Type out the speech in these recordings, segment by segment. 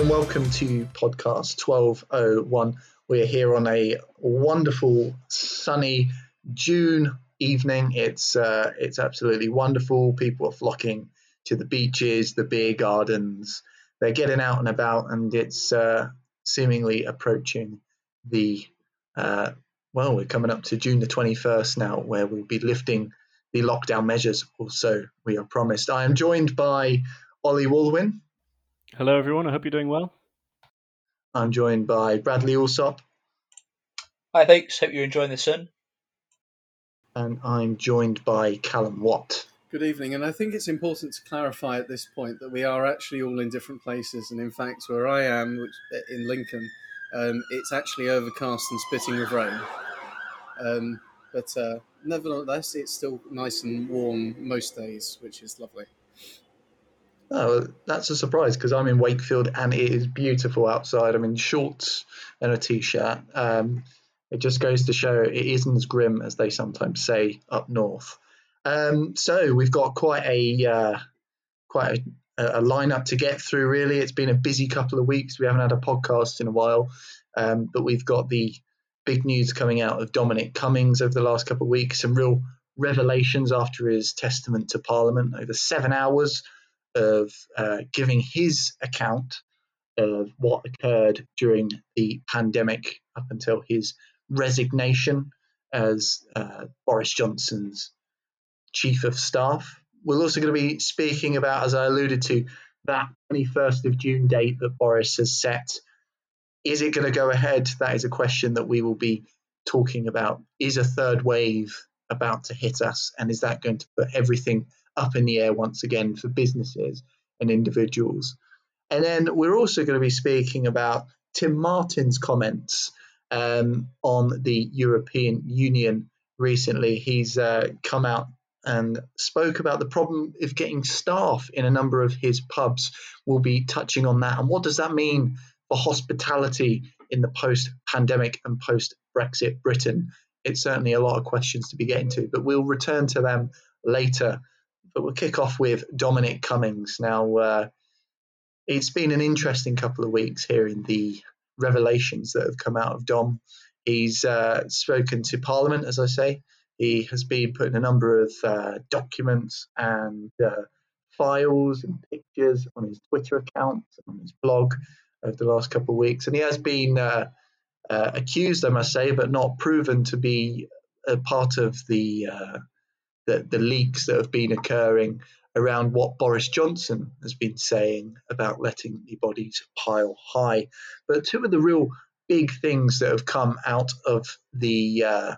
And welcome to podcast 1201. We're here on a wonderful sunny June evening. It's uh, it's absolutely wonderful. People are flocking to the beaches, the beer gardens. They're getting out and about, and it's uh, seemingly approaching the uh, well. We're coming up to June the 21st now, where we'll be lifting the lockdown measures, Also, we are promised. I am joined by Ollie Walwyn. Hello, everyone. I hope you're doing well. I'm joined by Bradley Alsop. Hi, thanks. Hope you're enjoying the sun. And I'm joined by Callum Watt. Good evening, and I think it's important to clarify at this point that we are actually all in different places, and in fact, where I am, which in Lincoln, um, it's actually overcast and spitting with rain. Um, but uh, nevertheless, it's still nice and warm most days, which is lovely. Oh, that's a surprise because I'm in Wakefield and it is beautiful outside. I'm in shorts and a t-shirt. Um, it just goes to show it isn't as grim as they sometimes say up north. Um, so we've got quite a uh, quite a, a, lineup to get through. Really, it's been a busy couple of weeks. We haven't had a podcast in a while, um, but we've got the big news coming out of Dominic Cummings over the last couple of weeks. Some real revelations after his testament to Parliament over seven hours of uh, giving his account of what occurred during the pandemic up until his resignation as uh, Boris Johnson's chief of staff. We're also going to be speaking about, as I alluded to, that 21st of June date that Boris has set. Is it going to go ahead? That is a question that we will be talking about. Is a third wave about to hit us? And is that going to put everything up in the air once again for businesses and individuals? And then we're also going to be speaking about Tim Martin's comments um, on the European Union recently. He's uh, come out and spoke about the problem of getting staff in a number of his pubs. We'll be touching on that. And what does that mean for hospitality in the post pandemic and post Brexit Britain? It's certainly a lot of questions to be getting to, but we'll return to them later. But we'll kick off with Dominic Cummings. Now, uh, it's been an interesting couple of weeks here in the revelations that have come out of Dom. He's uh, spoken to Parliament, as I say. He has been putting a number of uh, documents and uh, files and pictures on his Twitter account, on his blog over the last couple of weeks. And he has been uh, uh, accused, I must say, but not proven to be a part of the, the, the leaks that have been occurring around what Boris Johnson has been saying about letting the bodies pile high. But two of the real big things that have come out of the uh,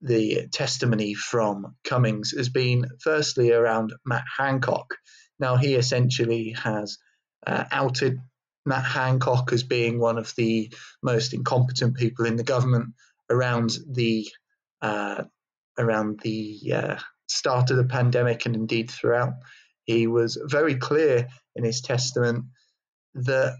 the testimony from Cummings has been firstly around Matt Hancock. Now he essentially has uh, outed Matt Hancock as being one of the most incompetent people in the government around the uh, around the uh, start of the pandemic and indeed throughout. He was very clear in his testament that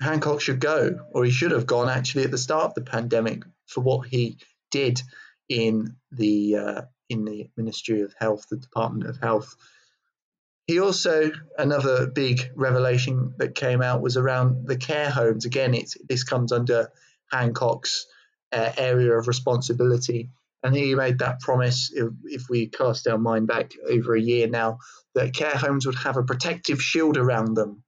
Hancock should go, or he should have gone actually at the start of the pandemic for what he did in the uh, in the Ministry of Health, the Department of Health. He also another big revelation that came out was around the care homes. Again, it's this comes under Hancock's uh, area of responsibility and he made that promise, if, if we cast our mind back over a year now, that care homes would have a protective shield around them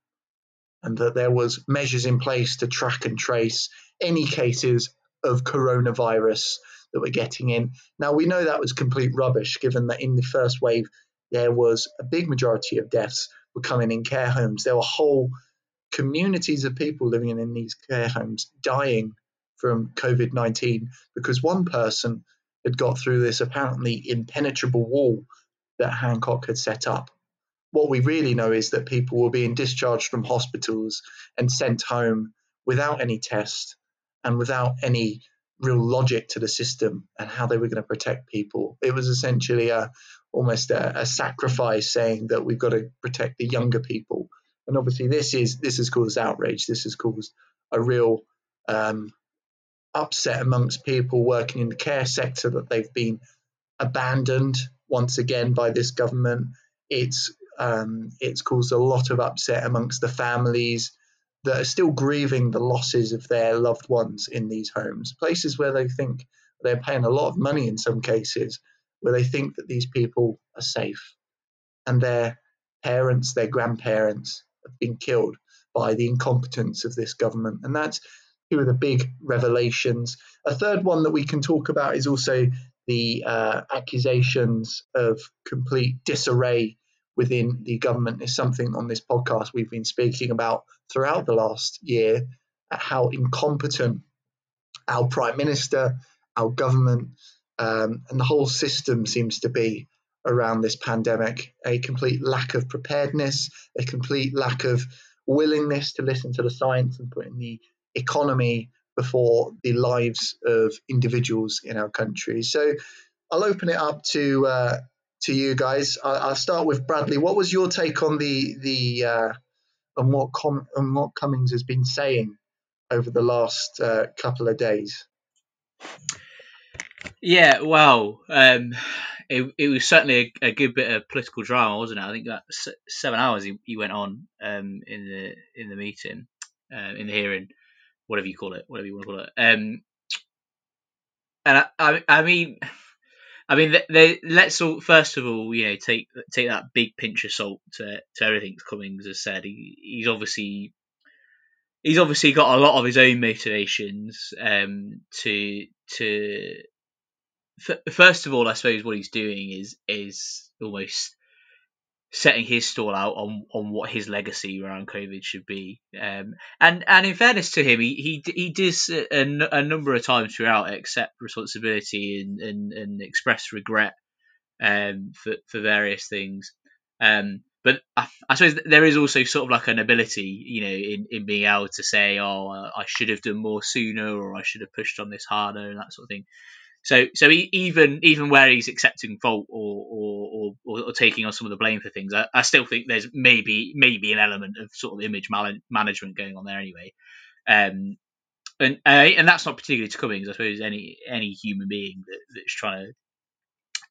and that there was measures in place to track and trace any cases of coronavirus that were getting in. Now we know that was complete rubbish, given that in the first wave there was a big majority of deaths were coming in care homes. There were whole communities of people living in these care homes dying from COVID 19 because one person had got through this apparently impenetrable wall that Hancock had set up. What we really know is that people were being discharged from hospitals and sent home without any test and without any real logic to the system and how they were going to protect people. It was essentially a almost a, a sacrifice saying that we've got to protect the younger people. And obviously, this is this has caused outrage. This has caused a real um, upset amongst people working in the care sector that they've been abandoned once again by this government. It's Um, it's caused a lot of upset amongst the families that are still grieving the losses of their loved ones in these homes, places where they think they're paying a lot of money in some cases, where they think that these people are safe and their parents, their grandparents have been killed by the incompetence of this government. And that's two of the big revelations. A third one that we can talk about is also the uh, accusations of complete disarray within the government is something on this podcast we've been speaking about throughout the last year how incompetent our prime minister, our government, um, and the whole system seems to be around this pandemic. A complete lack of preparedness, a complete lack of willingness to listen to the science and putting the economy before the lives of individuals in our country. So I'll open it up to uh, to you guys. I, will start with Bradley. What was your take on the the uh, on what Com- on what Cummings has been saying over the last uh, couple of days? Yeah, well, um, it, it was certainly a, a, good bit of political drama, wasn't it? I think that seven hours he, he went on um, in the in the meeting, uh, in the hearing, whatever you call it, whatever you want to call it. Um, and I, I, I mean, I mean, they, they, let's all first of all, you know, take take that big pinch of salt to, to everything Cummings has said. He, he's obviously he's obviously got a lot of his own motivations um, to to. First of all, I suppose what he's doing is is almost setting his stall out on, on what his legacy around COVID should be. Um, and and in fairness to him, he he, he does a, a number of times throughout accept responsibility and, and, and express regret um, for for various things. Um, but I, I, suppose there is also sort of like an ability, you know, in, in being able to say, oh, I should have done more sooner, or I should have pushed on this harder, and that sort of thing. So, so he, even even where he's accepting fault or or, or, or taking on some of the blame for things, I, I, still think there's maybe maybe an element of sort of image mal- management going on there anyway. Um, and uh, and that's not particularly to Cummings. I suppose any any human being that, that's trying to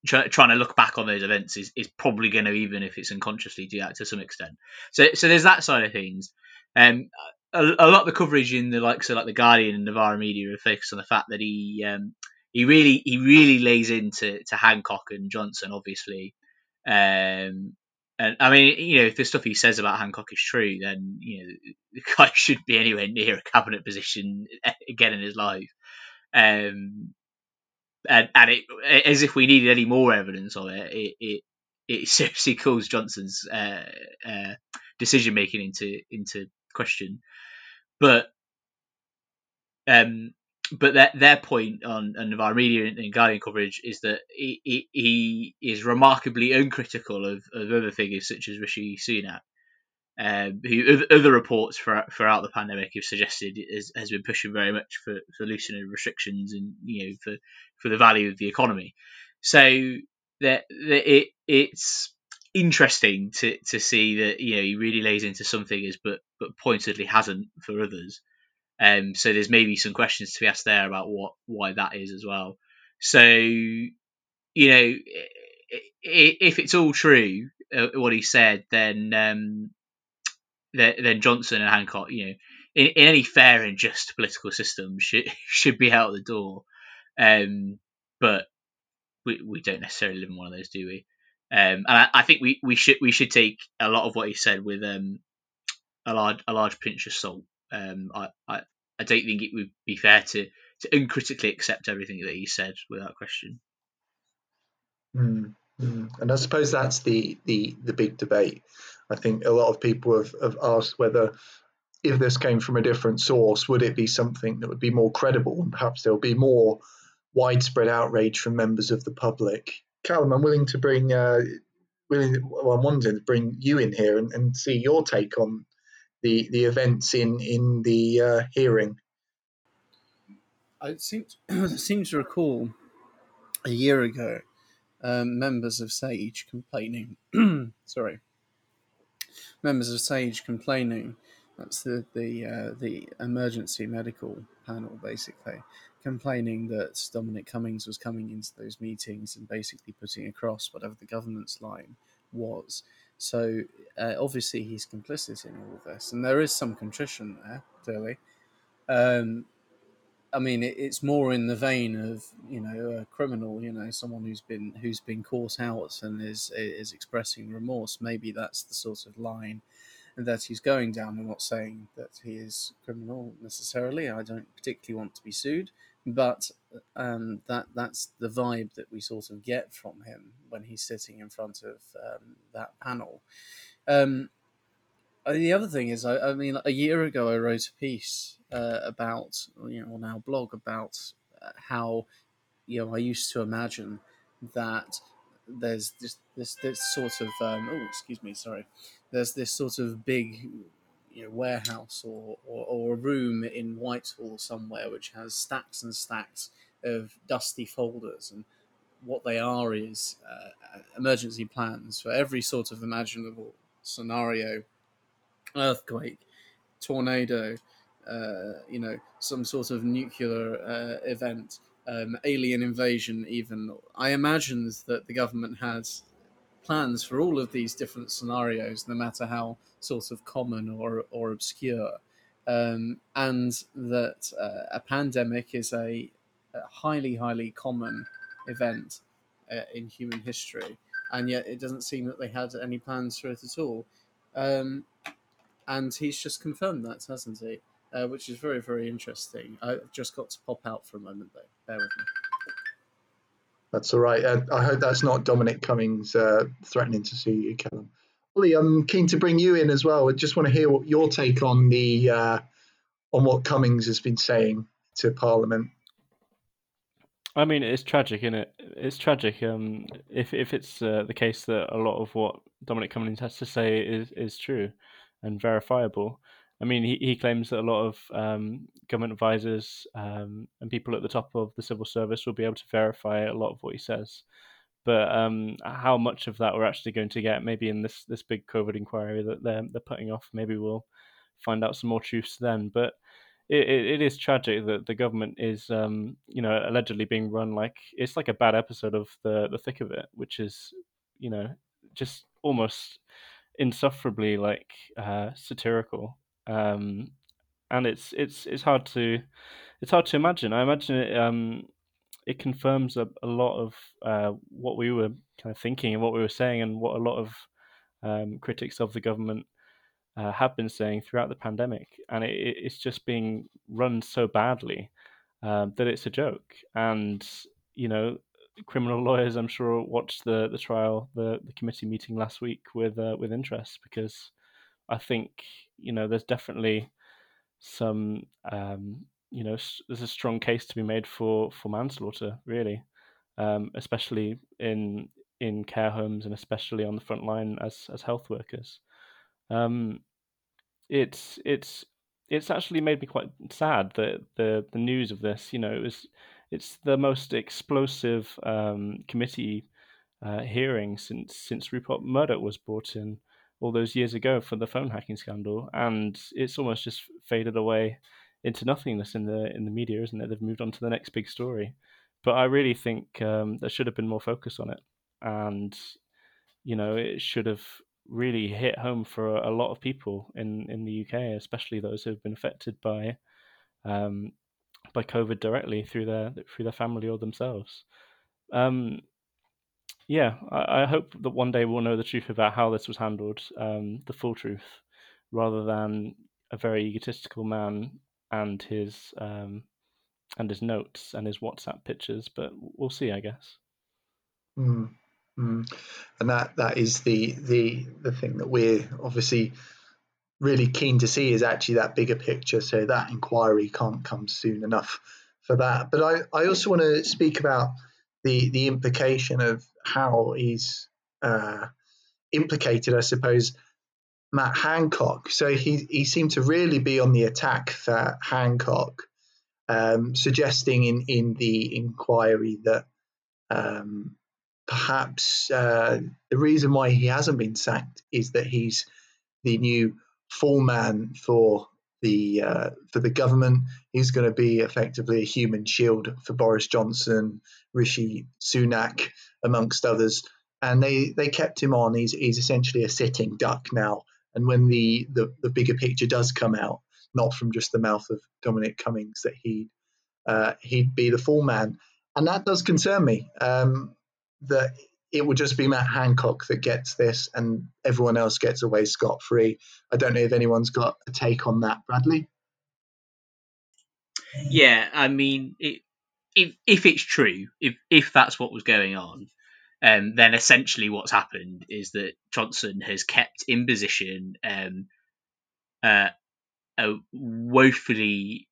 try, trying to look back on those events is, is probably going to even if it's unconsciously do that to some extent. So so there's that side of things. Um, a, a lot of the coverage in the likes of like the Guardian and Novara Media are focused on the fact that he um, he really he really lays into to Hancock and Johnson, obviously. Um, and I mean, you know, if the stuff he says about Hancock is true, then you know the guy should be anywhere near a cabinet position again in his life. Um, and, and it, as if we needed any more evidence of it, it it, it seriously calls Johnson's uh, uh, decision making into into question. But um, but their, their point on, on Novara Media and, Guardian coverage is that he, he, he, is remarkably uncritical of, of other figures such as Rishi Sunak, um, who other reports for, throughout the pandemic have suggested has, has been pushing very much for, for loosening restrictions and you know for, for the value of the economy. So that it it's interesting to, to see that you know he really lays into some figures, but but pointedly hasn't for others. Um, so there's maybe some questions to be asked there about what why that is as well. So you know, if it's all true uh, what he said, then um, then Johnson and Hancock, you know, in, in, any fair and just political system should should be out the door. Um, but we we don't necessarily live in one of those, do we? Um, and I, I, think we, we should we should take a lot of what he said with um, a large a large pinch of salt. Um, I, I, I don't think it would be fair to to uncritically accept everything that he said without question. Mm. And I suppose that's the, the the big debate. I think a lot of people have, have asked whether if this came from a different source, would it be something that would be more credible and perhaps there'll be more widespread outrage from members of the public. Callum, I'm willing to bring uh, willing well, I'm wanting to bring you in here and, and see your take on the the events in in the uh, hearing. I seem to, seem to recall a year ago um, members of Sage complaining. sorry, members of Sage complaining. That's the the uh, the emergency medical panel, basically complaining that Dominic Cummings was coming into those meetings and basically putting across whatever the government's line was. So uh, obviously he's complicit in all this, and there is some contrition there, clearly. Um, I mean, it, it's more in the vein of you know a criminal, you know, someone who's been who's been caught out and is is expressing remorse. Maybe that's the sort of line that he's going down. I'm not saying that he is criminal necessarily. I don't particularly want to be sued, but um, that that's the vibe that we sort of get from him when he's sitting in front of um, that panel. Um, uh, the other thing is, I, I, mean, a year ago I wrote a piece uh, about, you know, on our blog about uh, how, you know, I used to imagine that there's this this, this sort of um, oh, excuse me, sorry, there's this sort of big, you know, warehouse or, or, or a room in Whitehall somewhere which has stacks and stacks of dusty folders and what they are is uh, emergency plans for every sort of imaginable scenario earthquake, tornado, uh, you know, some sort of nuclear uh, event, um, alien invasion, even. I imagined that the government has plans for all of these different scenarios, no matter how sort of common or, or obscure. Um, and that uh, a pandemic is a, a, highly, highly common event uh, in human history. And yet it doesn't seem that they had any plans for it at all. Um, and he's just confirmed that, hasn't he? Uh, which is very, very interesting. I've just got to pop out for a moment, though. Bear with me. That's all right. Uh, I hope that's not Dominic Cummings uh, threatening to sue you, Callum. Ollie, I'm keen to bring you in as well. I just want to hear what your take on the uh, on what Cummings has been saying to Parliament. I mean, it's tragic, isn't it? It's tragic. Um, if if it's uh, the case that a lot of what Dominic Cummings has to say is is true, and verifiable. I mean, he, he claims that a lot of um, government advisors um, and people at the top of the civil service will be able to verify a lot of what he says. But um, how much of that we're actually going to get, maybe in this, this big COVID inquiry that they're, they're putting off, maybe we'll find out some more truths then. But it, it, is tragic that the government is, um, you know, allegedly being run like it's like a bad episode of the the thick of it, which is, you know, just almost insufferably like uh, satirical, um, and it's it's it's hard to it's hard to imagine. I imagine it um, it confirms a, a lot of uh, what we were kind of thinking and what we were saying, and what a lot of um, critics of the government uh, have been saying throughout the pandemic, and it, it's just being run so badly uh, that it's a joke. And you know, criminal lawyers, I'm sure, watched the the trial, the the committee meeting last week with uh, with interest because I think you know there's definitely some um, you know there's a strong case to be made for for manslaughter, really, um, especially in in care homes and especially on the front line as as health workers. Um, it's it's it's actually made me quite sad that the the news of this, you know, it was it's the most explosive um, committee uh, hearing since since Rupert Murdoch was brought in all those years ago for the phone hacking scandal, and it's almost just faded away into nothingness in the in the media, isn't it? They've moved on to the next big story, but I really think um, there should have been more focus on it, and you know it should have really hit home for a lot of people in in the UK, especially those who have been affected by um, by COVID directly through their through their family or themselves. Um, yeah, I, I, hope that one day we'll know the truth about how this was handled, um, the full truth, rather than a very egotistical man and his um, and his notes and his WhatsApp pictures. But we'll see, I guess. Mm, mm. And that that is the the the thing that we're obviously really keen to see is actually that bigger picture. So that inquiry can't come soon enough for that. But I, I also want to speak about the the implication of how he's uh, implicated, I suppose, Matt Hancock. So he he seemed to really be on the attack for Hancock, um, suggesting in in the inquiry that um, perhaps uh, the reason why he hasn't been sacked is that he's the new full man for the uh, for the government. He's going to be effectively a human shield for Boris Johnson, Rishi Sunak, amongst others. and they they kept him on. He's he's essentially a sitting duck now. And when the the, the bigger picture does come out, not from just the mouth of Dominic Cummings, that he uh, he'd be the full man, and that does concern me. Um, that it would just be Matt Hancock that gets this, and everyone else gets away scot free. I don't know if anyone's got a take on that, Bradley. Yeah, I mean, it, if if it's true, if if that's what was going on, um, then essentially what's happened is that Johnson has kept in position um, uh, a woefully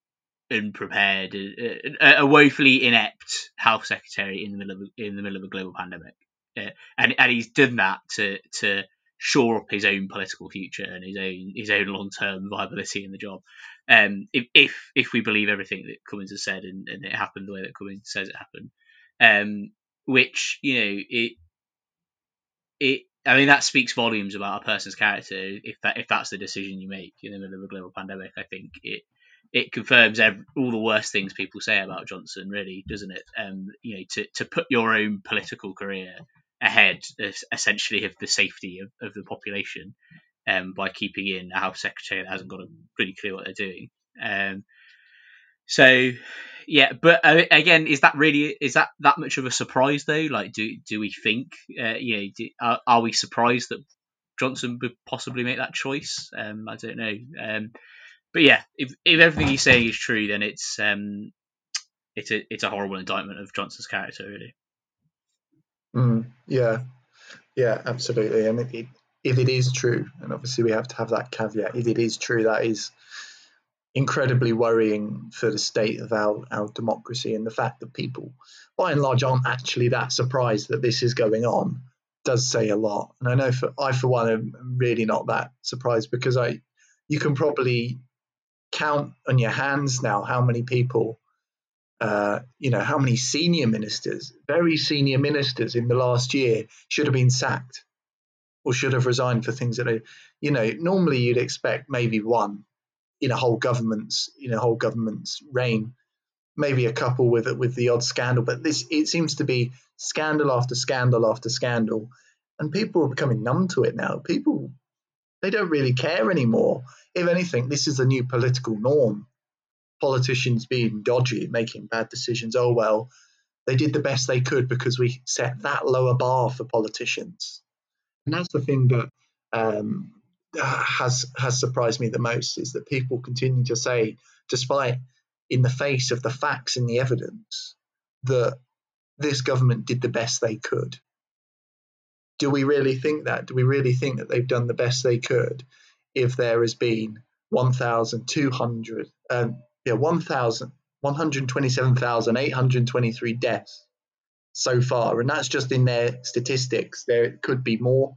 unprepared, a, a, woefully inept health secretary in the middle of in the middle of a global pandemic, uh, and and he's done that to to shore up his own political future and his own his own long term viability in the job. Um, if, if if we believe everything that Cummings has said and, and it happened the way that Cummings says it happened, um, which you know it it I mean that speaks volumes about a person's character if that if that's the decision you make in the middle of a global pandemic. I think it it confirms every, all the worst things people say about Johnson, really, doesn't it? Um, you know, to to put your own political career ahead, essentially, of the safety of, of the population, um, by keeping in a house secretary that hasn't got a pretty clear what they're doing. Um, so yeah, but uh, again, is that really is that that much of a surprise though? Like, do do we think, uh, you know, do, are, are, we surprised that Johnson would possibly make that choice? Um, I don't know. Um, but yeah, if if everything he's saying is true, then it's um, it's a it's a horrible indictment of Johnson's character, really. Mm, yeah, yeah, absolutely. And it, if it is true, and obviously we have to have that caveat, if it is true, that is incredibly worrying for the state of our, our democracy and the fact that people, by and large, aren't actually that surprised that this is going on does say a lot. And I know for I, for one, am really not that surprised because I, you can probably count on your hands now how many people, uh, you know, how many senior ministers, very senior ministers in the last year should have been sacked or should have resigned for things that are, you know, normally you'd expect maybe one in a whole government's in a whole government's reign, maybe a couple with with the odd scandal, but this it seems to be scandal after scandal after scandal, and people are becoming numb to it now. People they don't really care anymore. If anything, this is a new political norm. Politicians being dodgy, making bad decisions. Oh well, they did the best they could because we set that lower bar for politicians. And that's the thing that um, has has surprised me the most is that people continue to say, despite in the face of the facts and the evidence, that this government did the best they could. Do we really think that? Do we really think that they've done the best they could if there has been 1,200, um, yeah, 1,000, 127,823 deaths so far? And that's just in their statistics. There could be more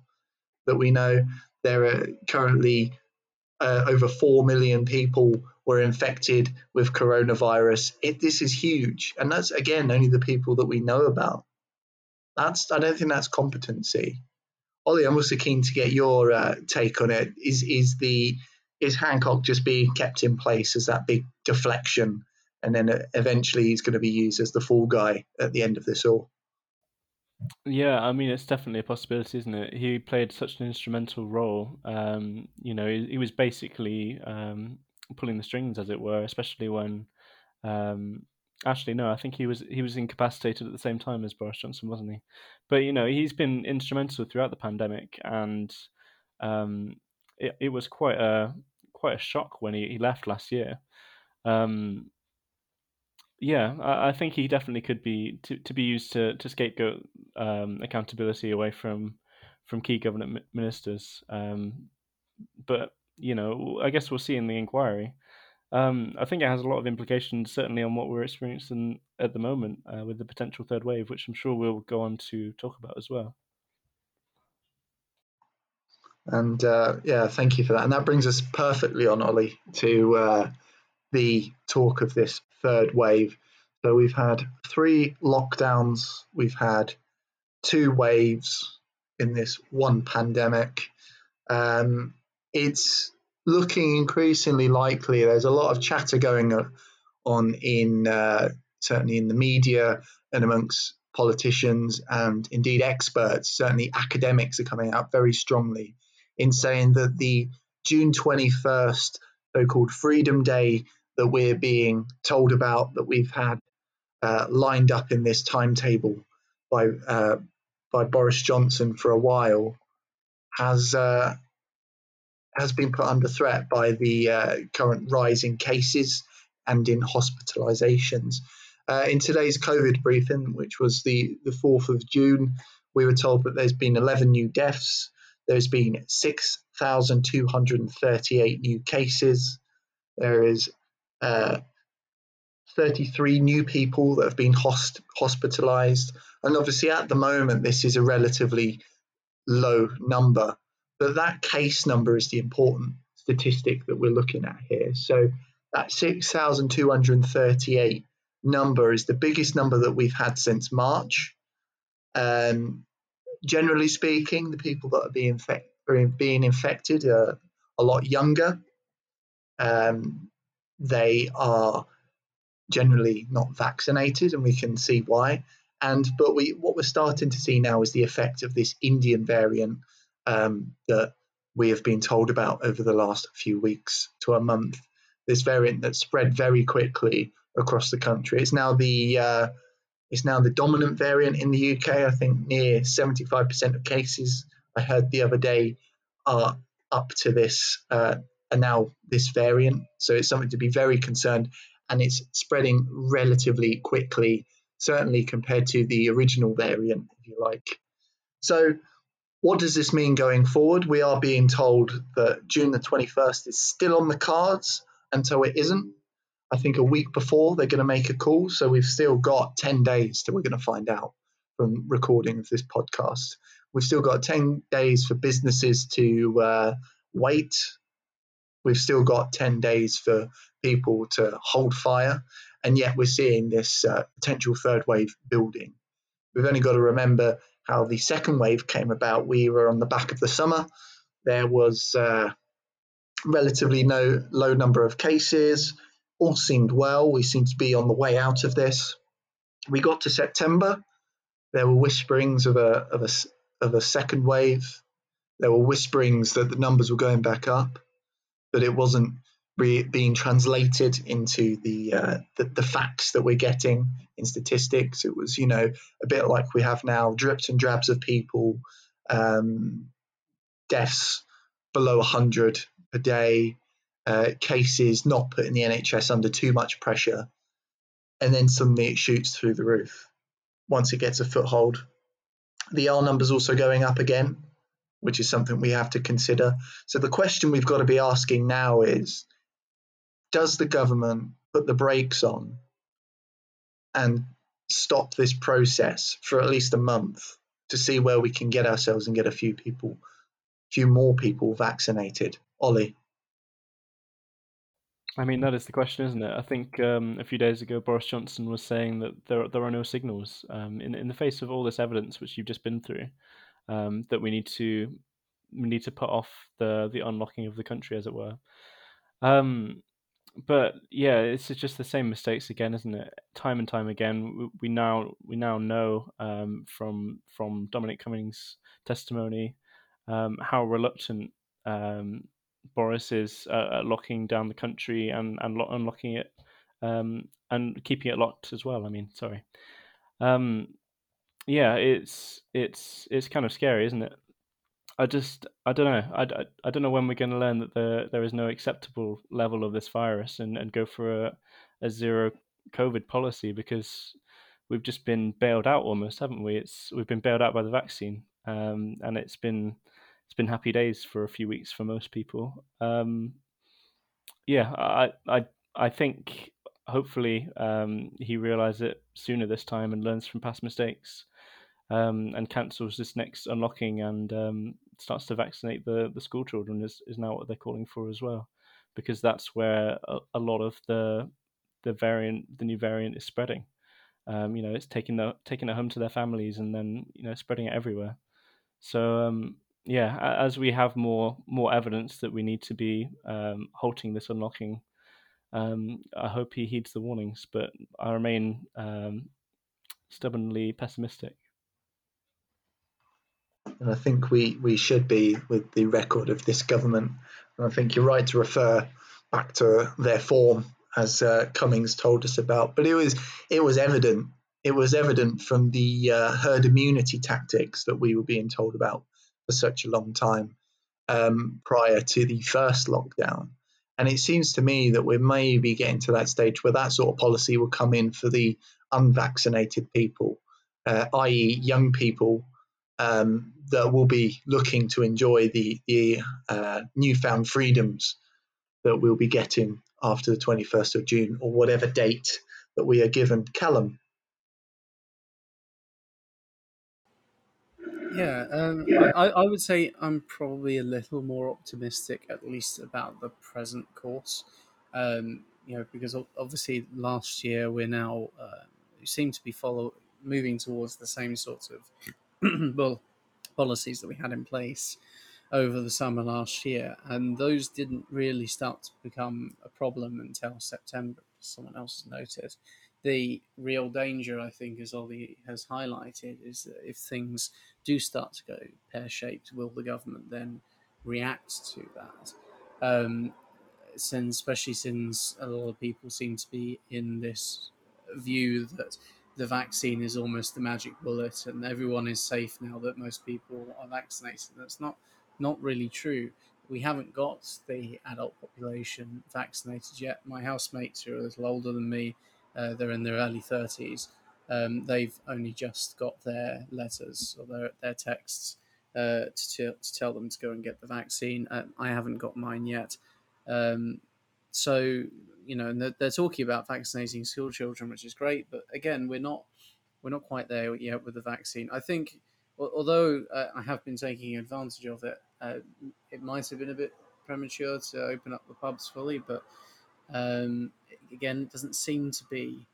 that we know. There are currently uh, over 4 million people were infected with coronavirus. It, this is huge. And that's, again, only the people that we know about. That's I don't think that's competency. Ollie, I'm also keen to get your uh, take on it. Is is the is Hancock just being kept in place as that big deflection, and then uh, eventually he's going to be used as the fall guy at the end of this all? Yeah, I mean, it's definitely a possibility, isn't it? He played such an instrumental role. Um, you know, he, he was basically um, pulling the strings, as it were, especially when. Um, actually, no, I think he was he was incapacitated at the same time as Boris Johnson, wasn't he? But you know, he's been instrumental throughout the pandemic, and um, it it was quite a quite a shock when he, he left last year. Um, yeah, I, I, think he definitely could be to, to be used to to scapegoat um, accountability away from from key government ministers. Um, but you know, I guess we'll see in the inquiry. Um, I think it has a lot of implications, certainly on what we're experiencing at the moment uh, with the potential third wave, which I'm sure we'll go on to talk about as well. And uh, yeah, thank you for that. And that brings us perfectly on, Ollie, to uh, the talk of this third wave. So we've had three lockdowns, we've had two waves in this one pandemic. Um, it's looking increasingly likely. There's a lot of chatter going on in uh, certainly in the media and amongst politicians and indeed experts, certainly academics, are coming out very strongly in saying that the June 21st so called Freedom Day that we're being told about, that we've had uh, lined up in this timetable by, uh, by Boris Johnson for a while, has, uh, has been put under threat by the uh, current rise in cases and in hospitalizations. Uh, in today's COVID briefing, which was the, the 4th of June, we were told that there's been 11 new deaths, there's been 6,238 new cases, there is uh, 33 new people that have been host- hospitalized. And obviously, at the moment, this is a relatively low number, but that case number is the important statistic that we're looking at here. So, that 6,238 number is the biggest number that we've had since March. Um, generally speaking, the people that are being, are being infected are a lot younger. Um, they are generally not vaccinated, and we can see why. And but we what we're starting to see now is the effect of this Indian variant um, that we have been told about over the last few weeks to a month. This variant that spread very quickly across the country. It's now the uh, it's now the dominant variant in the UK. I think near 75% of cases I heard the other day are up to this uh, are now this variant. So it's something to be very concerned, and it's spreading relatively quickly, certainly compared to the original variant, if you like. So what does this mean going forward? We are being told that June the 21st is still on the cards until it isn't. I think a week before they're going to make a call. So we've still got 10 days till we're going to find out from recording of this podcast. We've still got 10 days for businesses to uh, wait. We've still got 10 days for people to hold fire. And yet we're seeing this uh, potential third wave building. We've only got to remember how the second wave came about. We were on the back of the summer. There was uh, relatively no low number of cases all seemed well. We seemed to be on the way out of this. We got to September. There were whisperings of a of a of a second wave. There were whisperings that the numbers were going back up, but it wasn't re- being translated into the, uh, the the facts that we're getting in statistics. It was, you know, a bit like we have now, drips and drabs of people, um, deaths below 100 a day, uh, cases not putting the NHS under too much pressure, and then suddenly it shoots through the roof once it gets a foothold. The R number's also going up again, which is something we have to consider. So the question we've got to be asking now is does the government put the brakes on and stop this process for at least a month to see where we can get ourselves and get a few people, few more people vaccinated? Ollie. I mean, that is the question, isn't it? I think um, a few days ago, Boris Johnson was saying that there there are no signals um, in in the face of all this evidence which you've just been through um, that we need to we need to put off the the unlocking of the country, as it were. Um, but yeah, it's just the same mistakes again, isn't it? Time and time again, we, we now we now know um, from from Dominic Cummings' testimony um, how reluctant um, Boris is uh, locking down the country and and lo- unlocking it um, and keeping it locked as well. I mean, sorry. Um, yeah, it's it's it's kind of scary, isn't it? I just I don't know I, I, I don't know when we're going to learn that there there is no acceptable level of this virus and, and go for a, a zero COVID policy because we've just been bailed out almost, haven't we? It's we've been bailed out by the vaccine, um, and it's been it's been happy days for a few weeks for most people. Um, yeah, I I I think hopefully um, he realizes it sooner this time and learns from past mistakes. Um, and cancels this next unlocking and um, starts to vaccinate the, the school children is, is now what they're calling for as well, because that's where a, a lot of the the variant, the new variant, is spreading. Um, you know, it's taking the taking it home to their families and then you know spreading it everywhere. So um, yeah, as we have more more evidence that we need to be um, halting this unlocking, um, I hope he heeds the warnings. But I remain um, stubbornly pessimistic. And I think we, we should be with the record of this government. And I think you're right to refer back to their form, as uh, Cummings told us about. But it was it was evident it was evident from the uh, herd immunity tactics that we were being told about for such a long time um, prior to the first lockdown. And it seems to me that we're maybe getting to that stage where that sort of policy will come in for the unvaccinated people, uh, i.e., young people um, that will be looking to enjoy the, the uh, newfound freedoms that we'll be getting after the 21st of June or whatever date that we are given. Callum, Yeah, um, I, I would say I'm probably a little more optimistic, at least about the present course. Um, you know, because obviously last year we're now uh, we seem to be follow moving towards the same sorts of well policies that we had in place over the summer last year, and those didn't really start to become a problem until September. Someone else has noted the real danger, I think, as Ollie has highlighted, is that if things do start to go pear shaped, will the government then react to that? Um, since, especially since a lot of people seem to be in this view that the vaccine is almost the magic bullet and everyone is safe now that most people are vaccinated. That's not not really true. We haven't got the adult population vaccinated yet. My housemates who are a little older than me uh, they're in their early 30s. Um, they've only just got their letters or their, their texts uh, to, to tell them to go and get the vaccine. Uh, I haven't got mine yet. Um, so, you know, they're, they're, talking about vaccinating school children, which is great. But again, we're not we're not quite there yet with the vaccine. I think, although uh, I have been taking advantage of it, uh, it might have been a bit premature to open up the pubs fully, but um, again, it doesn't seem to be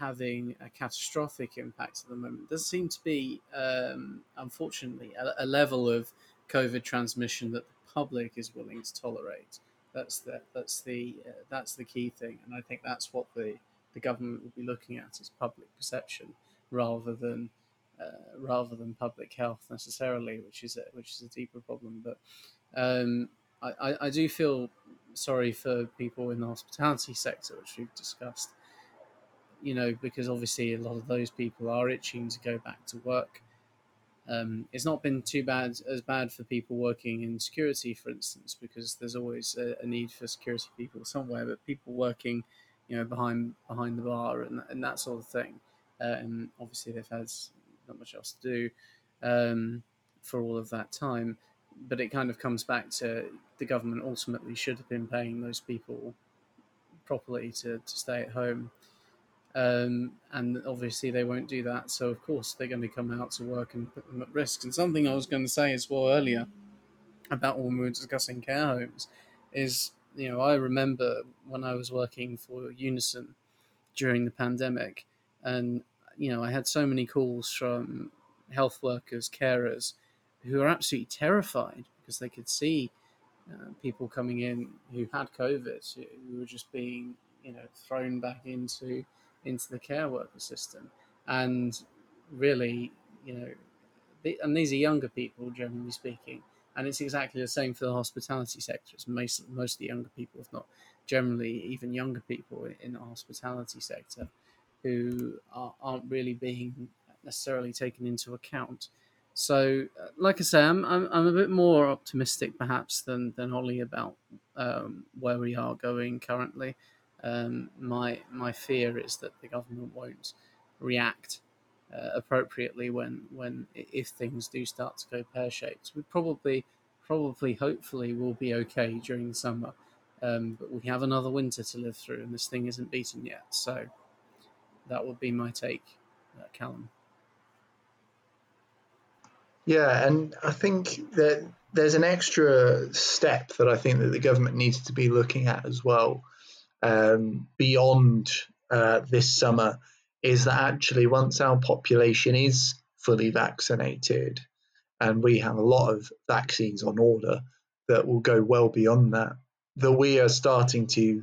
having a catastrophic impact at the moment. There does seem to be, um, unfortunately, a, a, level of COVID transmission that the public is willing to tolerate. That's the that's the uh, that's the key thing, and I think that's what the the government will be looking at is public perception rather than uh, rather than public health necessarily, which is a, which is a deeper problem. But um, I, I do feel sorry for people in the hospitality sector, which we've discussed. You know, because obviously a lot of those people are itching to go back to work. Um, it's not been too bad as bad for people working in security, for instance, because there's always a, a need for security people somewhere. But people working, you know, behind behind the bar and, and that sort of thing, um, obviously they've had not much else to do um, for all of that time but it kind of comes back to the government ultimately should have been paying those people properly to, to stay at home. Um, and obviously they won't do that. So of course they're going to come out to work and put them at risk. And something I was going to say as well earlier about when we were discussing care homes is, you know, I remember when I was working for Unison during the pandemic, and you know I had so many calls from health workers, carers who are absolutely terrified because they could see uh, people coming in who had COVID, who were just being, you know, thrown back into into the care worker system, and really, you know, the, and these are younger people, generally speaking, and it's exactly the same for the hospitality sector. It's most most of the younger people, if not generally even younger people in the hospitality sector, who are, aren't really being necessarily taken into account so, uh, like I say, I'm, I'm, I'm a bit more optimistic perhaps than, than Ollie about um, where we are going currently. Um, my my fear is that the government won't react uh, appropriately when when if things do start to go pear shaped. We probably probably hopefully will be okay during the summer, um, but we have another winter to live through, and this thing isn't beaten yet. So that would be my take, uh, Callum. Yeah, and I think that there's an extra step that I think that the government needs to be looking at as well um, beyond uh, this summer is that actually once our population is fully vaccinated and we have a lot of vaccines on order that will go well beyond that, that we are starting to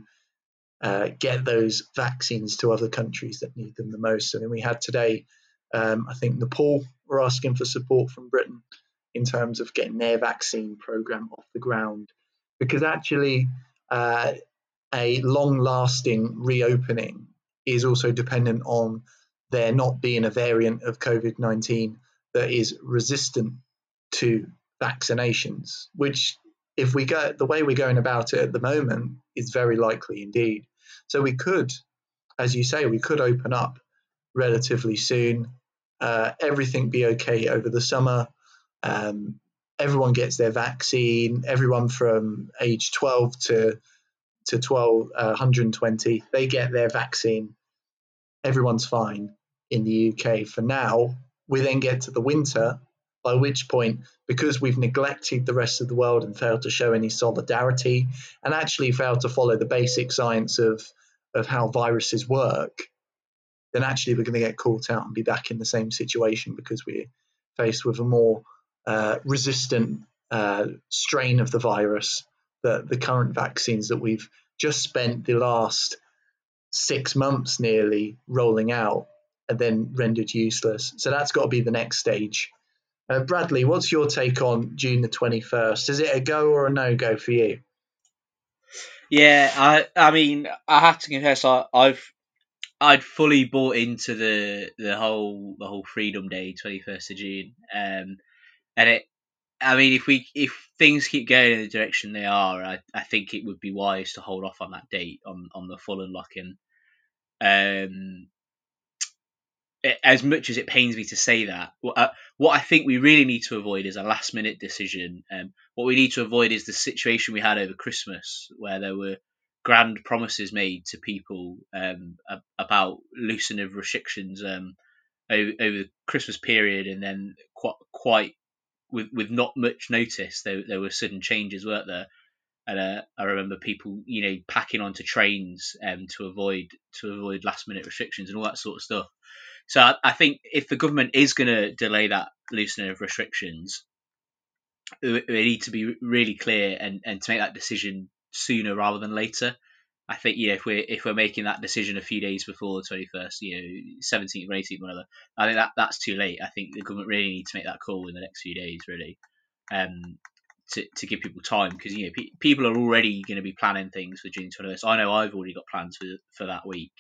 uh, get those vaccines to other countries that need them the most. And then we had today, um, I think Nepal were asking for support from Britain in terms of getting their vaccine program off the ground, because actually uh, a long-lasting reopening is also dependent on there not being a variant of COVID 19 that is resistant to vaccinations, which, if we go the way we're going about it at the moment, is very likely indeed. So we could, as you say, we could open up relatively soon. Uh, everything be okay over the summer. Um, everyone gets their vaccine. Everyone from age 12 to to 12, uh, 120, they get their vaccine. Everyone's fine in the UK for now. We then get to the winter, by which point, because we've neglected the rest of the world and failed to show any solidarity and actually failed to follow the basic science of, of how viruses work, then actually we're going to get caught out and be back in the same situation because we're faced with a more uh, resistant uh, strain of the virus that the current vaccines that we've just spent the last six months nearly rolling out and then rendered useless. So that's got to be the next stage. Uh, Bradley, what's your take on June the 21st? Is it a go or a no go for you? Yeah, I I mean, I have to confess, I, I've I'd fully bought into the the whole the whole Freedom Day, twenty first of June, um, and it. I mean, if we if things keep going in the direction they are, I, I think it would be wise to hold off on that date on on the full unlocking. Um, as much as it pains me to say that, what, uh, what I think we really need to avoid is a last minute decision. Um, what we need to avoid is the situation we had over Christmas, where there were grand promises made to people um, about loosening of restrictions um, over, over, the Christmas period, and then quite, quite with with not much notice, there, there were sudden changes, weren't there? And uh, I remember people, you know, packing onto trains um, to avoid to avoid last minute restrictions and all that sort of stuff. So I, I think if the government is going to delay that loosening of restrictions, they need to be really clear and, and to make that decision sooner rather than later. I think yeah, if we're if we're making that decision a few days before the twenty first, you know, seventeenth or eighteenth, whatever, I think that that's too late. I think the government really needs to make that call in the next few days, really, um, to, to give people time because you know pe- people are already going to be planning things for June twenty first. I know I've already got plans for for that week,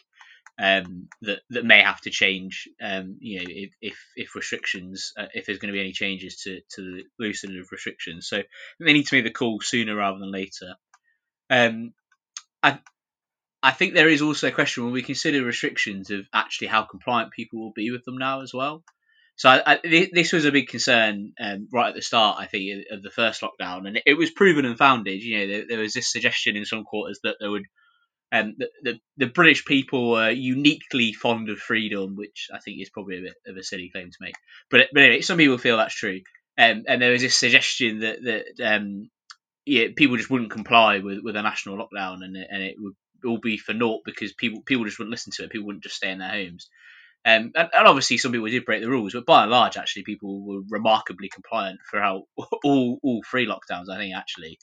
um, that that may have to change. Um, you know, if if, if restrictions, uh, if there's going to be any changes to to the loosening of restrictions, so they need to make the call sooner rather than later. Um, I I think there is also a question when we consider restrictions of actually how compliant people will be with them now as well. So I, I, this was a big concern um, right at the start, I think, of the first lockdown, and it was proven and founded. You know, there, there was this suggestion in some quarters that there would um, the, the, the British people are uniquely fond of freedom, which I think is probably a bit of a silly claim to make. But but anyway, some people feel that's true. Um, and there was this suggestion that that um, yeah, people just wouldn't comply with, with a national lockdown, and and it would all be for naught because people people just wouldn't listen to it. People wouldn't just stay in their homes. Um, and, and, obviously, some people did break the rules, but by and large, actually, people were remarkably compliant throughout all all three lockdowns. I think actually,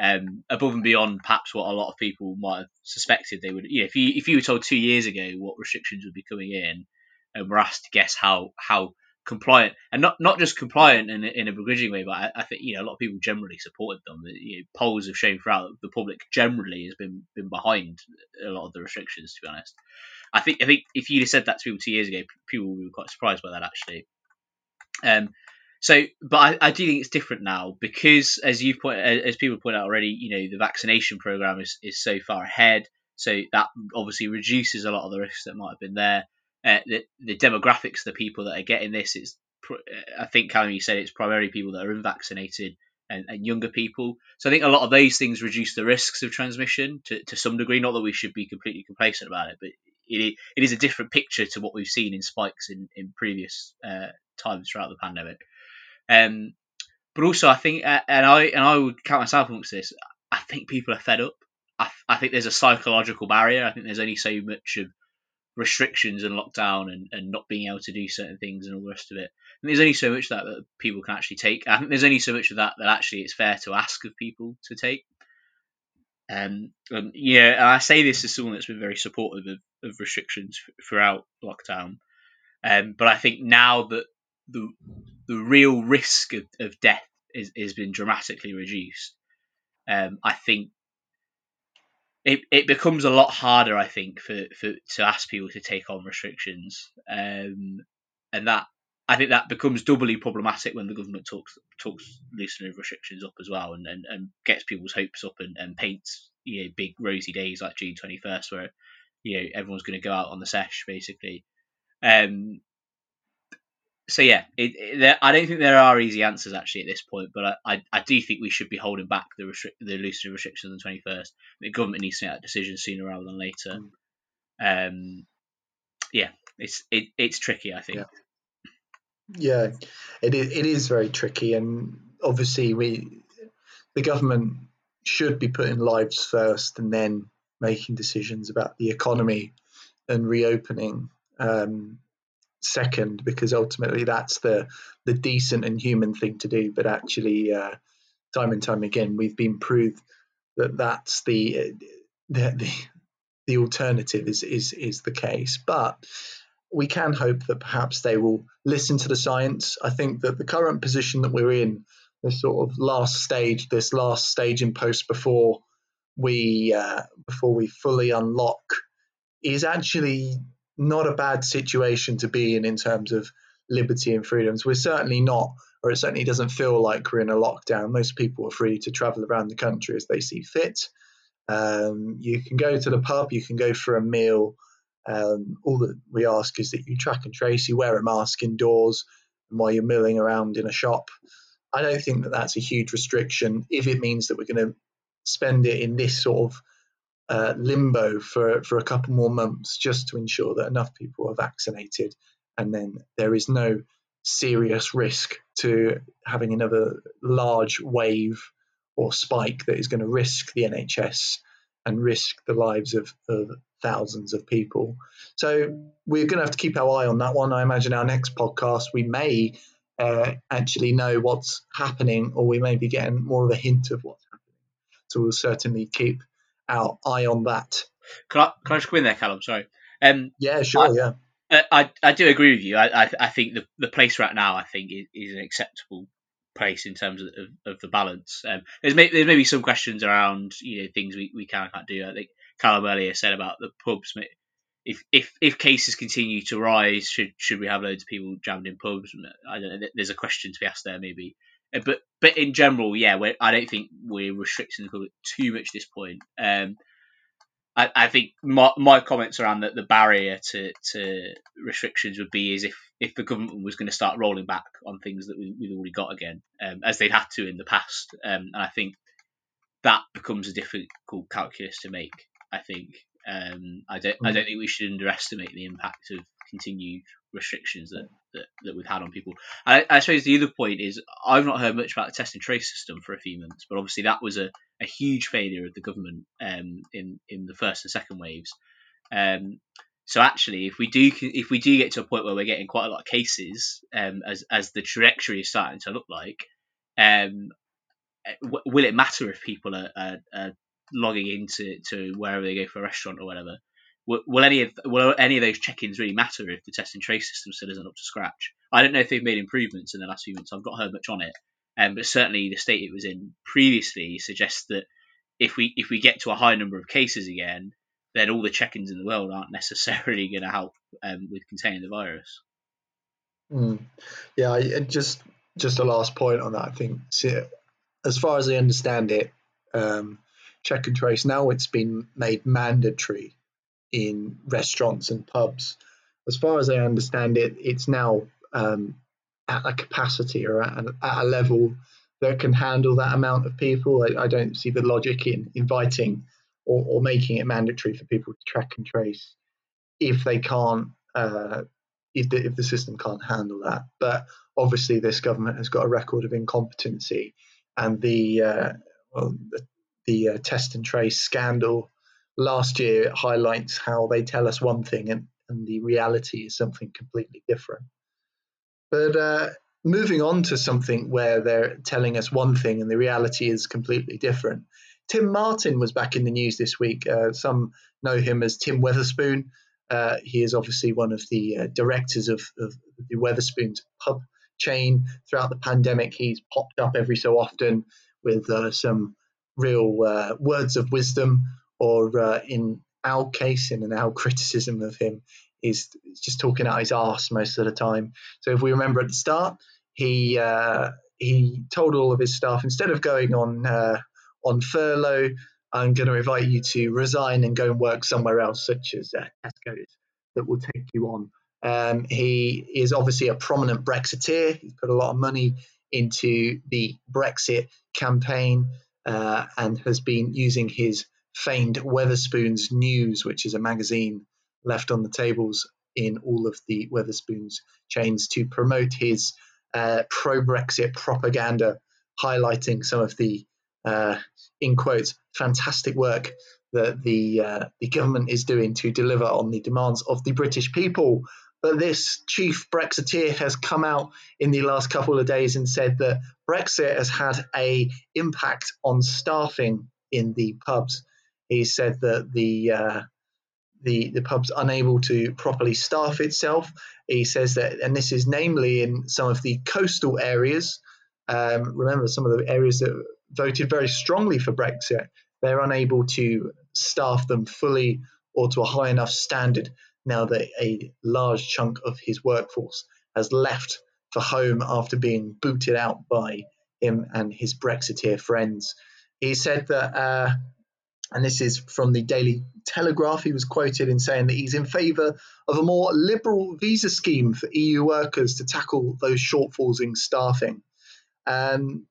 um, above and beyond perhaps what a lot of people might have suspected they would. Know, if you if you were told two years ago what restrictions would be coming in, and were asked to guess how how compliant and not not just compliant in, in a begrudging way, but I, I, think you know a lot of people generally supported them. You know, polls have shown throughout the public generally has been been behind a lot of the restrictions. To be honest, I think I think if you'd have said that to people two years ago, people would be quite surprised by that actually. Um, so, but I, I, do think it's different now because, as you point, as people point out already, you know, the vaccination program is, is so far ahead. So that obviously reduces a lot of the risks that might have been there. Uh, the, the demographics, of the people that are getting this is, I think, Callum, you said it's primarily people that are unvaccinated and, and, younger people. So I think a lot of those things reduce the risks of transmission to, to some degree. Not that we should be completely complacent about it, but it, it is a different picture to what we've seen in spikes in, in previous uh, times throughout the pandemic. Um, but also, I think, uh, and I and I would count myself amongst this. I think people are fed up. I, I think there's a psychological barrier. I think there's only so much of restrictions and lockdown and, and not being able to do certain things and all the rest of it. And there's only so much that, that people can actually take. I think there's only so much of that that actually it's fair to ask of people to take. Um, and yeah, and I say this as someone that's been very supportive of, of restrictions throughout lockdown. Um, but I think now that the the real risk of, of death is, has been dramatically reduced, um, I think it, it becomes a lot harder, I think, for, for to ask people to take on restrictions, um, and that I think that becomes doubly problematic when the government talks talks loosening of restrictions up as well, and, and, and gets people's hopes up and, and paints you know big rosy days like June twenty first, where you know everyone's going to go out on the sesh basically. Um, so yeah, it, it, I don't think there are easy answers actually at this point, but I, I, I do think we should be holding back the restrict the loosening restrictions on the twenty first. The government needs to make that decision sooner rather than later. Mm. Um, yeah, it's it, it's tricky. I think. Yeah. yeah, it is, it is very tricky, and obviously we the government should be putting lives first and then making decisions about the economy and reopening. Um, second because ultimately that's the the decent and human thing to do. But actually uh, time and time again we've been proved that that's the the the, the alternative is is is the case. But we can hope that perhaps they will listen to the science. I think that the current position that we're in this sort of last stage this last stage in post before we uh, before we fully unlock is actually not a bad situation to be in in terms of liberty and freedoms. We're certainly not, or it certainly doesn't feel like we're in a lockdown. Most people are free to travel around the country as they see fit. Um, you can go to the pub, you can go for a meal. Um, all that we ask is that you track and trace, you wear a mask indoors and while you're milling around in a shop. I don't think that that's a huge restriction if it means that we're going to spend it in this sort of uh, limbo for, for a couple more months just to ensure that enough people are vaccinated and then there is no serious risk to having another large wave or spike that is going to risk the NHS and risk the lives of, of thousands of people. So we're going to have to keep our eye on that one. I imagine our next podcast we may uh, actually know what's happening, or we may be getting more of a hint of what's happening. So we'll certainly keep our eye on that. Can I, can I just come in there, Callum? Sorry. Um, yeah, sure, I, yeah. Uh, I, I do agree with you. I, I, I think the, the place right now, I think, is, is an acceptable place in terms of, of, of the balance. Um, there's, may, there's maybe some questions around you know things we, we can and can't do. I think Callum earlier said about the pubs. If, if if cases continue to rise, should should we have loads of people jammed in pubs? I don't know. There's a question to be asked there, maybe. Uh, but but in general, yeah, I don't think we're restricting the public too much at this point. Um, I, I, think my, my comments around the, the barrier to, to restrictions would be is if, if the government was going to start rolling back on things that we, have already got again, um, as they'd had to in the past. Um, and I think that becomes a difficult calculus to make. I think um, I don't I don't think we should underestimate the impact of continued restrictions that, that, that we've had on people. I, I, suppose the other point is I've not heard much about the test and trace system for a few months, but obviously that was a, a huge failure of the government um, in in the first and second waves. Um, so actually, if we do if we do get to a point where we're getting quite a lot of cases, um, as as the trajectory is starting to look like, um, w- will it matter if people are, are, are logging into to wherever they go for a restaurant or whatever? Will, any of will any of those check-ins really matter if the test and trace system still isn't up to scratch? I don't know if they've made improvements in the last few months. I've not heard much on it, um, but certainly the state it was in previously suggests that if we if we get to a high number of cases again, then all the check-ins in the world aren't necessarily going to help um, with containing the virus. Mm. Yeah, I, just just a last point on that. I think as far as I understand it, um, check and trace now it's been made mandatory in restaurants and pubs. As far as I understand it, it's now um, at a capacity or at, at, a level that can handle that amount of people. I, I don't see the logic in inviting or, or, making it mandatory for people to track and trace if they can't, uh, if, the, if the system can't handle that. But obviously, this government has got a record of incompetency, and the uh, well, the, the uh, test and trace scandal last year highlights how they tell us one thing and, and the reality is something completely different. But uh, moving on to something where they're telling us one thing and the reality is completely different. Tim Martin was back in the news this week. Uh, some know him as Tim Wetherspoon. Uh, he is obviously one of the uh, directors of, of, the Wetherspoons pub chain. Throughout the pandemic, he's popped up every so often with uh, some real uh, words of wisdom, or uh, in our case, in our criticism of him, is just talking out his arse most of the time. So if we remember at the start, he uh, he told all of his staff instead of going on on furlough I'm going to invite you to resign and go and work somewhere else, such as uh, that will take you on. Um, he is obviously a prominent Brexiteer. He's put a lot of money into the Brexit campaign uh, and has been using his famed Wetherspoons News, which is a magazine left on the tables in all of the Wetherspoons chains, to promote his uh, pro Brexit propaganda, highlighting some of the uh, in quotes, fantastic work that the uh, the government is doing to deliver on the demands of the British people. But this chief Brexiteer has come out in the last couple of days and said that Brexit has had a impact on staffing in the pubs. He said that the uh, the the pub's unable to properly staff itself. He says that, and this is namely in some of the coastal areas. Um, remember, some of the areas that voted very strongly for Brexit, they're unable to staff them fully or to a high enough standard now that a large chunk of his workforce has left for home after being booted out by him and his Brexiteer friends. He said that, uh, and this is from the Daily Telegraph, he was quoted in saying that he's in favour of a more liberal visa scheme for EU workers to tackle those shortfalls in staffing. Um,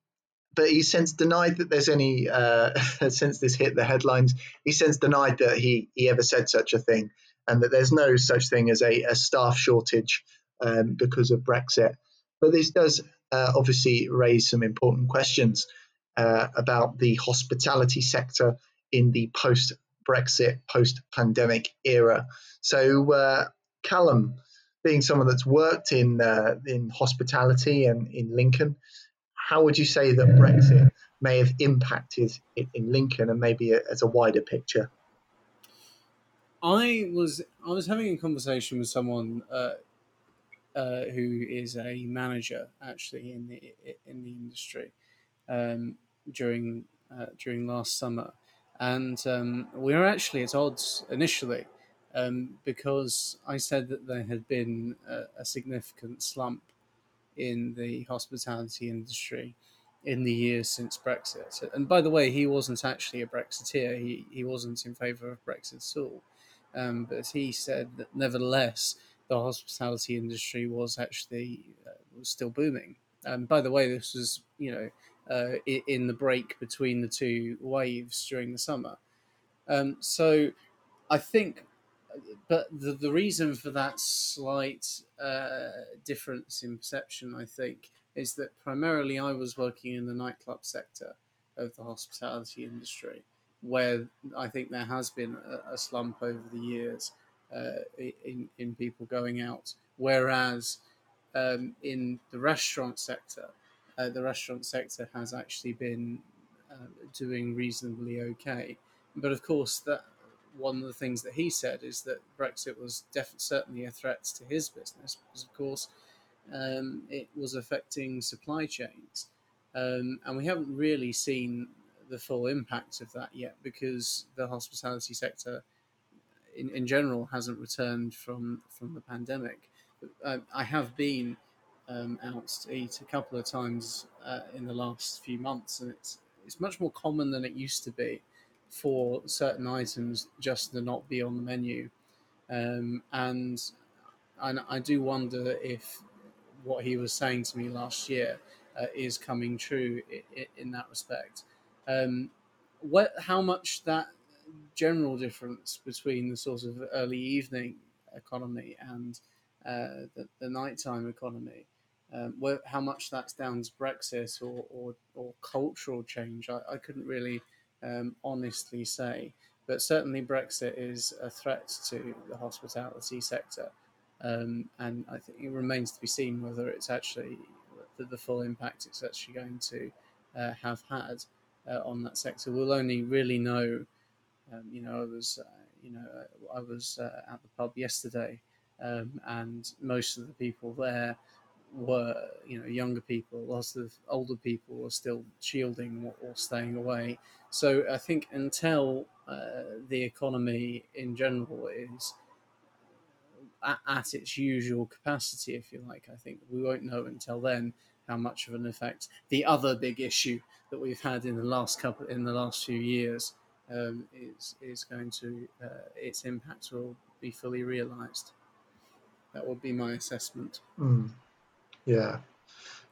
but he's since denied that there's any uh, since this hit the headlines. He's since denied that he he ever said such a thing, and that there's no such thing as a, a staff shortage um, because of Brexit. But this does uh, obviously raise some important questions uh, about the hospitality sector in the post Brexit, post pandemic era. So, uh, Callum, being someone that's worked in uh, in hospitality and in Lincoln, how would you say that Brexit may have impacted it in Lincoln and maybe as a wider picture? I was I was having a conversation with someone uh, uh, who is a manager actually in the in the industry um, during uh, during last summer, and um, we were actually at odds initially um, because I said that there had been a, a significant slump in the hospitality industry in the years since Brexit. And by the way, he wasn't actually a Brexiteer. He, he wasn't in favour of Brexit at all. Um, but he said that nevertheless, the hospitality industry was actually uh, was still booming. And by the way, this was you know uh, in the break between the two waves during the summer. Um, so I think but the, the reason for that slight uh, difference in perception, I think, is that primarily I was working in the nightclub sector of the hospitality industry, where I think there has been a, a slump over the years uh, in, in people going out. Whereas um, in the restaurant sector, uh, the restaurant sector has actually been uh, doing reasonably okay. But of course, that one of the things that he said is that Brexit was def- certainly a threat to his business because, of course, um, it was affecting supply chains. Um, and we haven't really seen the full impact of that yet because the hospitality sector in, in general hasn't returned from, from the pandemic. Uh, I have been um, out to eat a couple of times uh, in the last few months, and it's it's much more common than it used to be for certain items just to not be on the menu. Um, and and I do wonder if what he was saying to me last year uh, is coming true in, in that respect. Um, what, how much that general difference between the sort of early evening economy and uh, the, the nighttime economy, um, how much that's down to Brexit or, or, or cultural change, I, I couldn't really um, honestly say. But certainly, Brexit is a threat to the hospitality sector. Um, and I think it remains to be seen whether it's actually the, the full impact it's actually going to uh, have had uh, on that sector. We'll only really know. Um, you know, I was, uh, you know, I was uh, at the pub yesterday, um, and most of the people there were, you know, younger people. Lots of older people were still shielding or, or staying away. So I think until uh, the economy in general is at, at, its usual capacity, if you like. I think we won't know until then how much of an effect the other big issue that we've had in the last couple in the last few years um, is is going to uh, its impact will be fully realised. That would be my assessment. Mm. Yeah,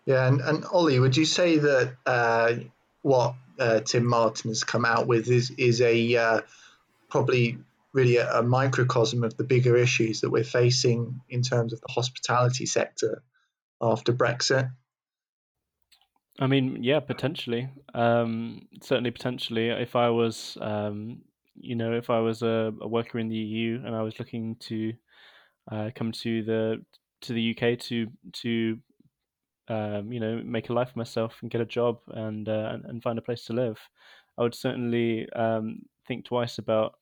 yeah, and and Ollie, would you say that uh, what uh, Tim Martin has come out with is is a uh, probably really a, a, microcosm of the bigger issues that we're facing in terms of the hospitality sector after Brexit? I mean, yeah, potentially. Um, certainly, potentially. If I was, um, you know, if I was a, a, worker in the EU and I was looking to uh, come to the to the UK to to um, you know make a life for myself and get a job and uh, and find a place to live, I would certainly um, think twice about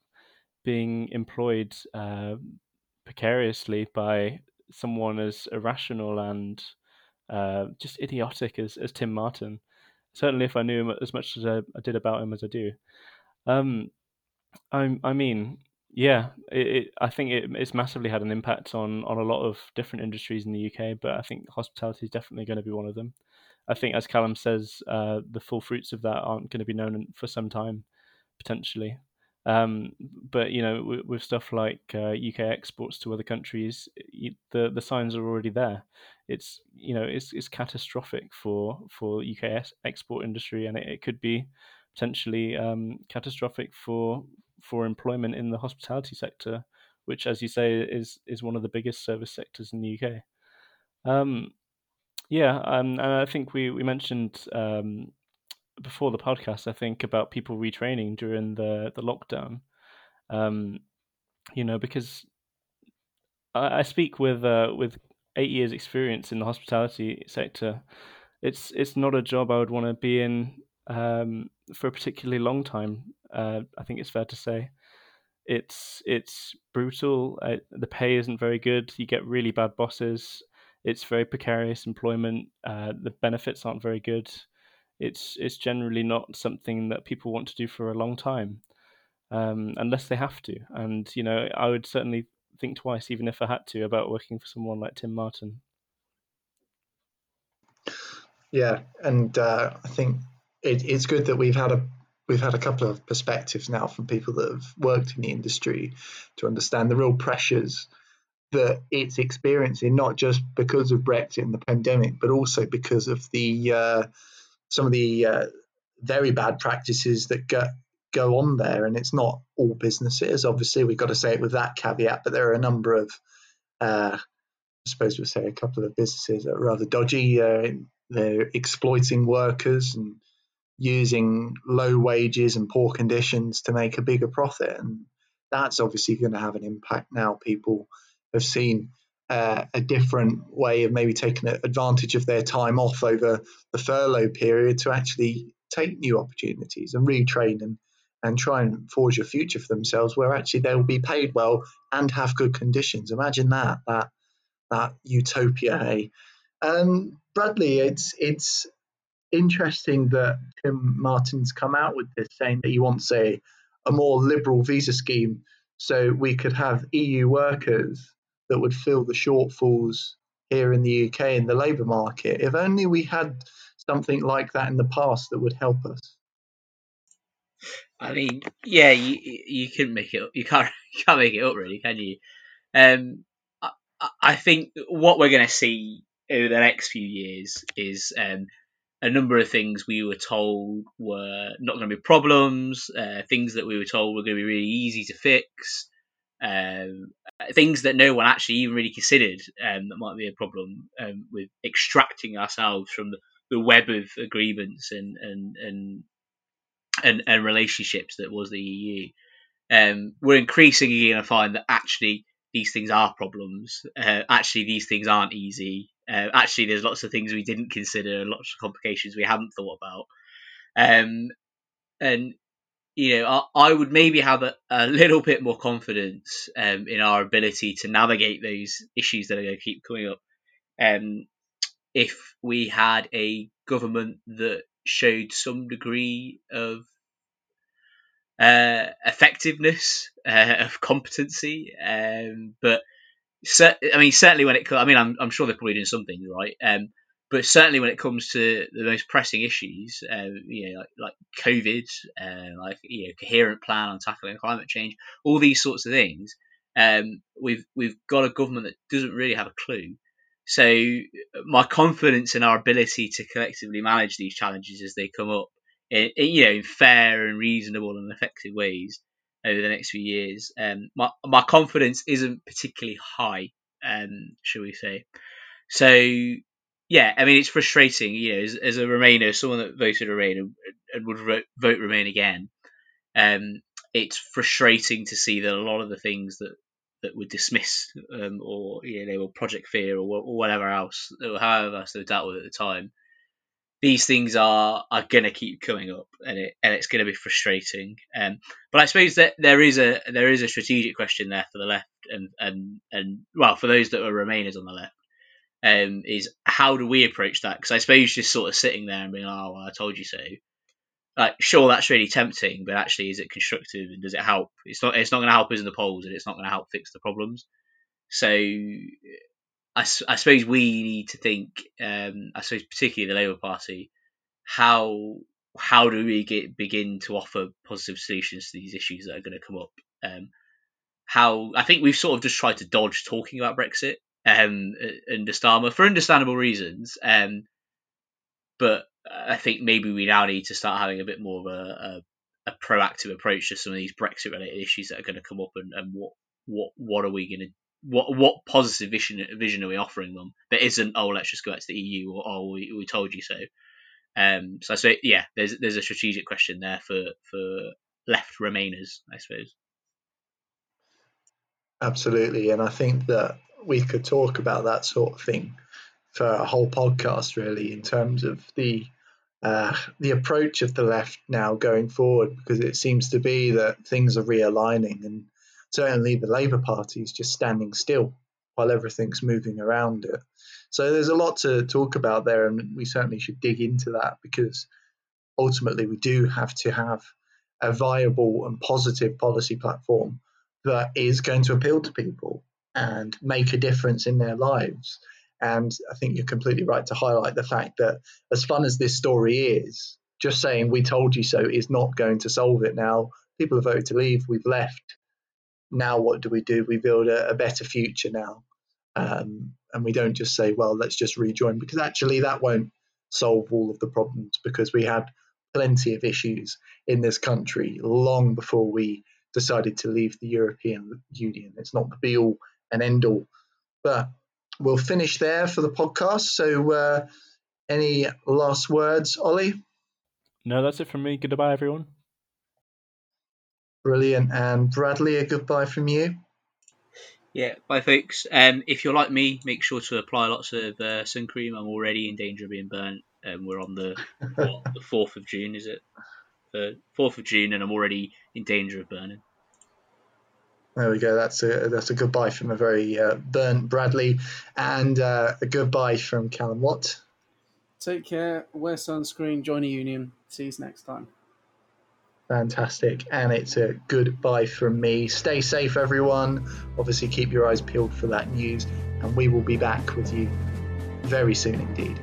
being employed uh, precariously by someone as irrational and uh, just idiotic as, as Tim Martin. Certainly, if I knew him as much as I, I did about him as I do. Um, I, I mean, yeah, it, it, I think it, it's massively had an impact on, on a lot of different industries in the UK, but I think hospitality is definitely going to be one of them. I think, as Callum says, uh, the full fruits of that aren't going to be known for some time, potentially. Um, but you know, with, with stuff like uh, UK exports to other countries, the the signs are already there. It's you know it's it's catastrophic for for UK export industry, and it, it could be potentially um, catastrophic for for employment in the hospitality sector, which, as you say, is is one of the biggest service sectors in the UK. Um, yeah, um, and I think we we mentioned um, before the podcast, I think about people retraining during the the lockdown. Um, you know, because I, I speak with uh, with eight years experience in the hospitality sector. It's it's not a job I would want to be in um, for a particularly long time. Uh, I think it's fair to say. It's it's brutal. Uh, the pay isn't very good. You get really bad bosses. It's very precarious employment. Uh, the benefits aren't very good it's it's generally not something that people want to do for a long time, um, unless they have to. And you know, I would certainly think twice, even if I had to, about working for someone like Tim Martin. Yeah, and uh, I think it, it's good that we've had a we've had a couple of perspectives now from people that have worked in the industry to understand the real pressures that it's experiencing, not just because of Brexit and the pandemic, but also because of the uh, some of the uh, very bad practices that go, go on there. And it's not all businesses. Obviously, we've got to say it with that caveat, but there are a number of, uh, I suppose we'll say a couple of businesses that are rather dodgy. Uh, they're exploiting workers and using low wages and poor conditions to make a bigger profit. And that's obviously going to have an impact now. People have seen uh, a different way of maybe taking advantage of their time off over the furlough period to actually take new opportunities and retrain and and try and forge a future for themselves where actually they'll be paid well and have good conditions. Imagine that that that utopia. Hey, um, Bradley, it's it's interesting that Tim Martin's come out with this, saying that he wants a a more liberal visa scheme so we could have EU workers that would fill the shortfalls here in the UK in the labour market. If only we had something like that in the past that would help us. I mean, yeah, you you can make it. Up. You can't you can't make it up, really, can you? Um, I, I think what we're going to see over the next few years is um, a number of things we were told were not going to be problems, uh, things that we were told were going to be really easy to fix, um, things that no one actually even really considered um, that might be a problem um, with extracting ourselves from the, the, web of agreements and and and and, and relationships that was the EU. Um, we're increasingly going to find that actually these things are problems. Uh, actually, these things aren't easy. Uh, actually, there's lots of things we didn't consider, and lots of complications we haven't thought about. Um, and you know, I, I would maybe have a, a little bit more confidence um, in our ability to navigate those issues that are going to keep coming up. Um, if we had a government that showed some degree of uh, effectiveness, uh, of competency, um, but I mean, certainly when it, I mean, I'm, I'm sure they're probably doing something right, um, but certainly when it comes to the most pressing issues, uh, you know, like, like COVID, uh, like you know, coherent plan on tackling climate change, all these sorts of things, um, we've we've got a government that doesn't really have a clue. So my confidence in our ability to collectively manage these challenges as they come up, in, in you know, in fair and reasonable and effective ways over the next few years, um, my my confidence isn't particularly high, um, shall we say? So yeah, I mean, it's frustrating, you know, as, as a Remainer, someone that voted Remain and, would vote, vote Remain again. Um, it's frustrating to see that a lot of the things that that were dismissed um, or you know, they were Project Fear or, or whatever else, however else they dealt with at the time. These things are are to keep coming up, and it and it's to be frustrating. Um, but I suppose that there is a there is a strategic question there for the left, and and and well, for those that are Remainers on the left um, is how do we approach that? Because I suppose just sort of sitting there and being, oh, well, I told you so. Like, sure, that's really tempting, but actually, is it constructive and does it help? It's not. It's not going to help us in the polls, and it's not going to help fix the problems. So, I, I suppose we need to think. Um, I suppose particularly the Labour Party, how how do we get begin to offer positive solutions to these issues that are going to come up? Um, how I think we've sort of just tried to dodge talking about Brexit um, under Starmer for understandable reasons. Um, but I think maybe we now need to start having a bit more of a, a, a proactive approach to some of these Brexit related issues that are going to come up, and, and what what what are we going to what what positive vision vision are we offering them that isn't oh let's just go back to the EU or oh we, we told you so. Um, so I say yeah, there's there's a strategic question there for for left Remainers, I suppose. Absolutely, and I think that we could talk about that sort of thing for a whole podcast, really, in terms of the uh, the approach of the left now going forward, because it seems to be that things are realigning, and certainly the Labour Party is just standing still while everything's moving around it. So there's a lot to talk about there, and we certainly should dig into that because ultimately we do have to have a viable and positive policy platform that is going to appeal to people and make a difference in their lives. And I think you're completely right to highlight the fact that, as fun as this story is, just saying we told you so is not going to solve it now. People have voted to leave, we've left. Now, what do we do? We build a, a better future now. Um, and we don't just say, well, let's just rejoin, because actually that won't solve all of the problems because we had plenty of issues in this country long before we decided to leave the European Union. It's not the be all and end all. But we'll finish there for the podcast. So, uh, any last words, Ollie? No, that's it from me. Goodbye, everyone. Brilliant. And Bradley, a goodbye from you. Yeah, bye, folks. Um, if you're like me, make sure to apply lots of uh, sun cream. I'm already in danger of being burnt. Um, we're on the what, the fourth of June, is it? The fourth of June, and I'm already in danger of burning. There we go. That's a that's a goodbye from a very uh, burnt Bradley, and uh, a goodbye from Callum Watt. Take care. Wear sunscreen. Join a union. See you next time. Fantastic, and it's a goodbye from me. Stay safe, everyone. Obviously, keep your eyes peeled for that news, and we will be back with you very soon indeed.